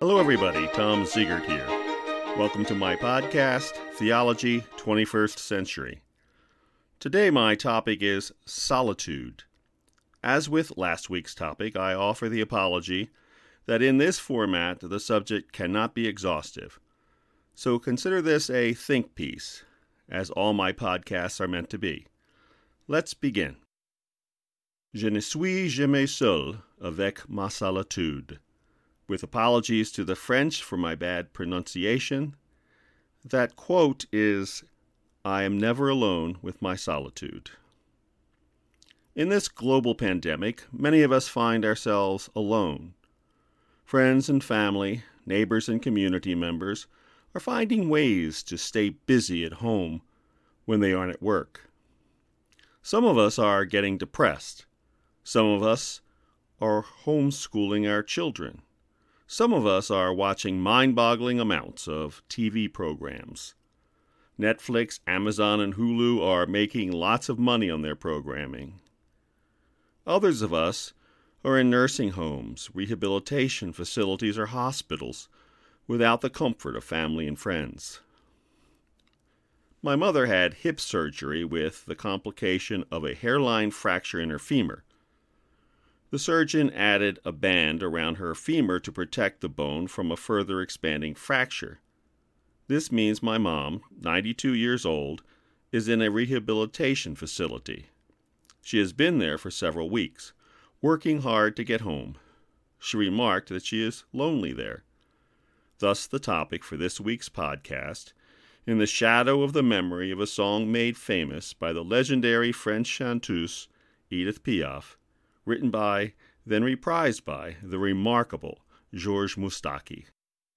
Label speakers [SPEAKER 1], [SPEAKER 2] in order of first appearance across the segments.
[SPEAKER 1] Hello, everybody. Tom Ziegert here. Welcome to my podcast, Theology 21st Century. Today, my topic is solitude. As with last week's topic, I offer the apology that in this format the subject cannot be exhaustive. So consider this a think piece, as all my podcasts are meant to be. Let's begin. Je ne suis jamais seul avec ma solitude with apologies to the French for my bad pronunciation. That quote is I am never alone with my solitude. In this global pandemic, many of us find ourselves alone. Friends and family, neighbors and community members are finding ways to stay busy at home when they aren't at work. Some of us are getting depressed. Some of us are homeschooling our children. Some of us are watching mind boggling amounts of TV programs. Netflix, Amazon, and Hulu are making lots of money on their programming. Others of us are in nursing homes, rehabilitation facilities, or hospitals without the comfort of family and friends. My mother had hip surgery with the complication of a hairline fracture in her femur. The surgeon added a band around her femur to protect the bone from a further expanding fracture. This means my mom, 92 years old, is in a rehabilitation facility. She has been there for several weeks, working hard to get home. She remarked that she is lonely there. Thus, the topic for this week's podcast In the Shadow of the Memory of a Song Made Famous by the legendary French chanteuse Edith Piaf written by, then reprised by, the remarkable Georges Moustaki.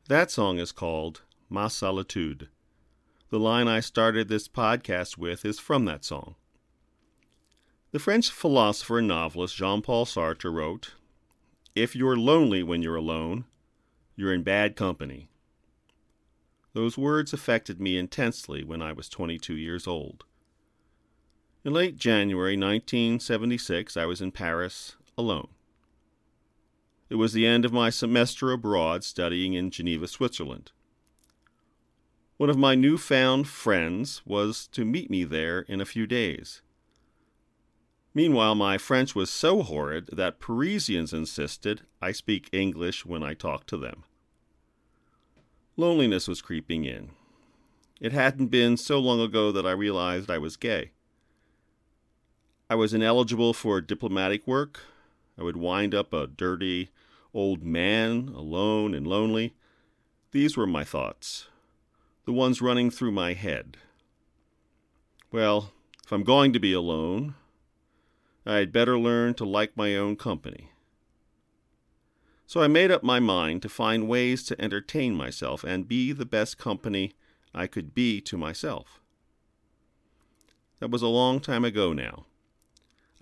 [SPEAKER 1] That song is called Ma Solitude. The line I started this podcast with is from that song. The French philosopher and novelist Jean Paul Sartre wrote, If you're lonely when you're alone, you're in bad company. Those words affected me intensely when I was 22 years old. In late January 1976, I was in Paris alone. It was the end of my semester abroad studying in Geneva, Switzerland. One of my new-found friends was to meet me there in a few days. Meanwhile, my French was so horrid that Parisians insisted I speak English when I talked to them. Loneliness was creeping in. It hadn't been so long ago that I realized I was gay. I was ineligible for diplomatic work. I would wind up a dirty old man, alone and lonely. These were my thoughts, the ones running through my head. Well, if I'm going to be alone, I'd better learn to like my own company. So I made up my mind to find ways to entertain myself and be the best company I could be to myself. That was a long time ago now.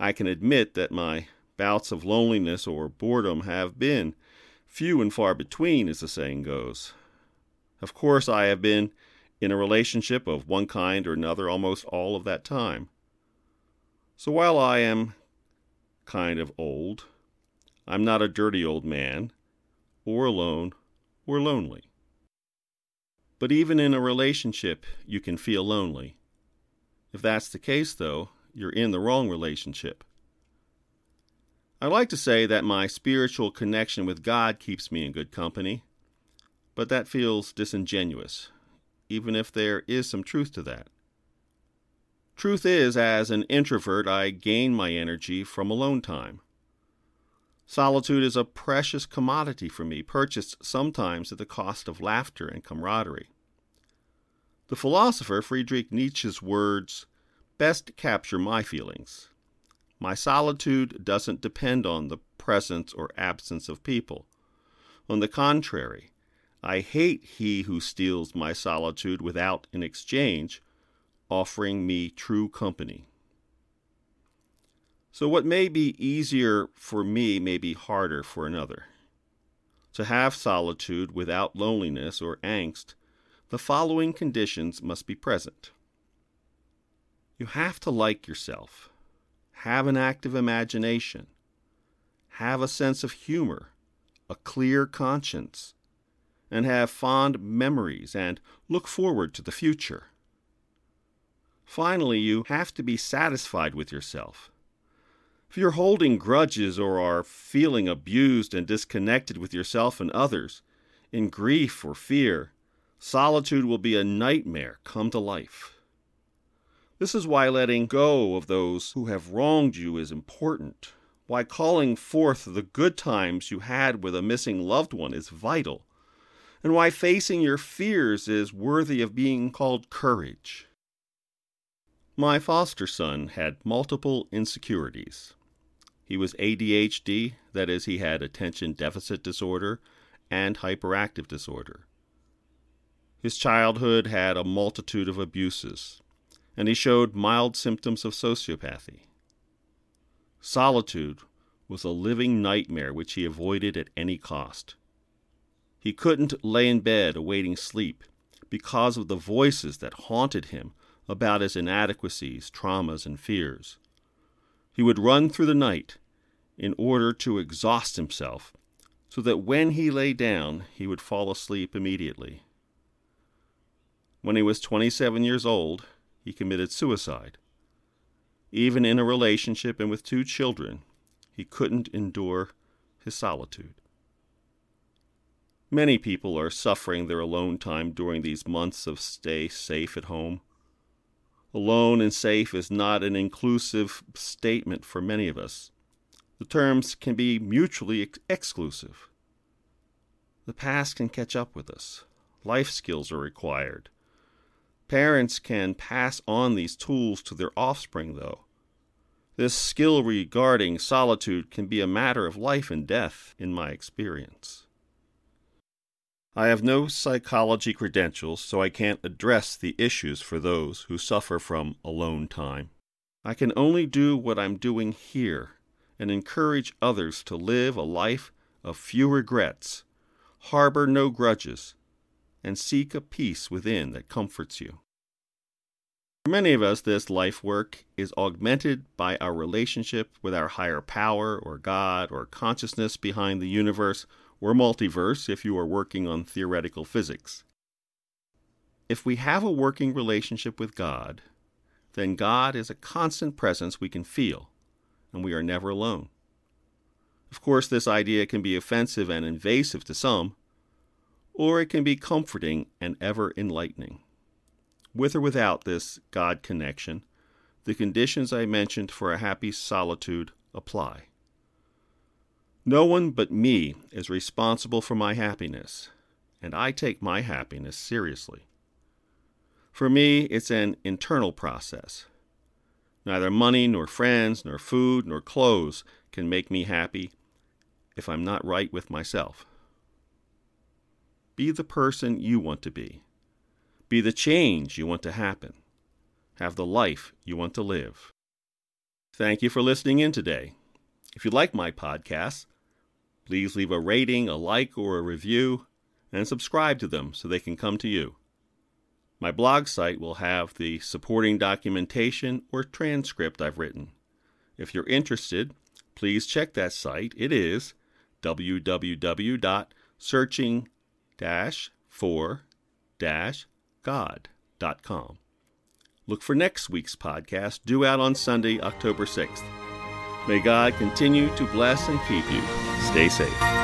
[SPEAKER 1] I can admit that my bouts of loneliness or boredom have been few and far between, as the saying goes. Of course, I have been in a relationship of one kind or another almost all of that time. So while I am kind of old, I'm not a dirty old man, or alone, or lonely. But even in a relationship, you can feel lonely. If that's the case, though, you're in the wrong relationship. I like to say that my spiritual connection with God keeps me in good company, but that feels disingenuous, even if there is some truth to that. Truth is, as an introvert, I gain my energy from alone time. Solitude is a precious commodity for me, purchased sometimes at the cost of laughter and camaraderie. The philosopher Friedrich Nietzsche's words best capture my feelings. My solitude doesn't depend on the presence or absence of people. On the contrary, I hate he who steals my solitude without, in exchange, offering me true company. So, what may be easier for me may be harder for another. To have solitude without loneliness or angst, the following conditions must be present. You have to like yourself, have an active imagination, have a sense of humor, a clear conscience, and have fond memories and look forward to the future. Finally, you have to be satisfied with yourself. If you're holding grudges or are feeling abused and disconnected with yourself and others, in grief or fear, solitude will be a nightmare come to life. This is why letting go of those who have wronged you is important, why calling forth the good times you had with a missing loved one is vital, and why facing your fears is worthy of being called courage. My foster son had multiple insecurities. He was ADHD, that is, he had attention deficit disorder and hyperactive disorder. His childhood had a multitude of abuses, and he showed mild symptoms of sociopathy. Solitude was a living nightmare which he avoided at any cost. He couldn't lay in bed awaiting sleep because of the voices that haunted him about his inadequacies, traumas, and fears. He would run through the night in order to exhaust himself so that when he lay down, he would fall asleep immediately. When he was 27 years old, he committed suicide. Even in a relationship and with two children, he couldn't endure his solitude. Many people are suffering their alone time during these months of stay safe at home. Alone and safe is not an inclusive statement for many of us. The terms can be mutually ex- exclusive. The past can catch up with us. Life skills are required. Parents can pass on these tools to their offspring, though. This skill regarding solitude can be a matter of life and death, in my experience. I have no psychology credentials, so I can't address the issues for those who suffer from alone time. I can only do what I'm doing here and encourage others to live a life of few regrets, harbor no grudges, and seek a peace within that comforts you. For many of us, this life work is augmented by our relationship with our higher power or God or consciousness behind the universe or multiverse if you are working on theoretical physics. If we have a working relationship with God, then God is a constant presence we can feel and we are never alone. Of course, this idea can be offensive and invasive to some, or it can be comforting and ever enlightening. With or without this God connection, the conditions I mentioned for a happy solitude apply. No one but me is responsible for my happiness, and I take my happiness seriously. For me, it's an internal process. Neither money, nor friends, nor food, nor clothes can make me happy if I'm not right with myself. Be the person you want to be. Be the change you want to happen. Have the life you want to live. Thank you for listening in today. If you like my podcasts, please leave a rating, a like, or a review, and subscribe to them so they can come to you. My blog site will have the supporting documentation or transcript I've written. If you're interested, please check that site. It is www.searching-for-god.com. Look for next week's podcast, due out on Sunday, October 6th. May God continue to bless and keep you. Stay safe.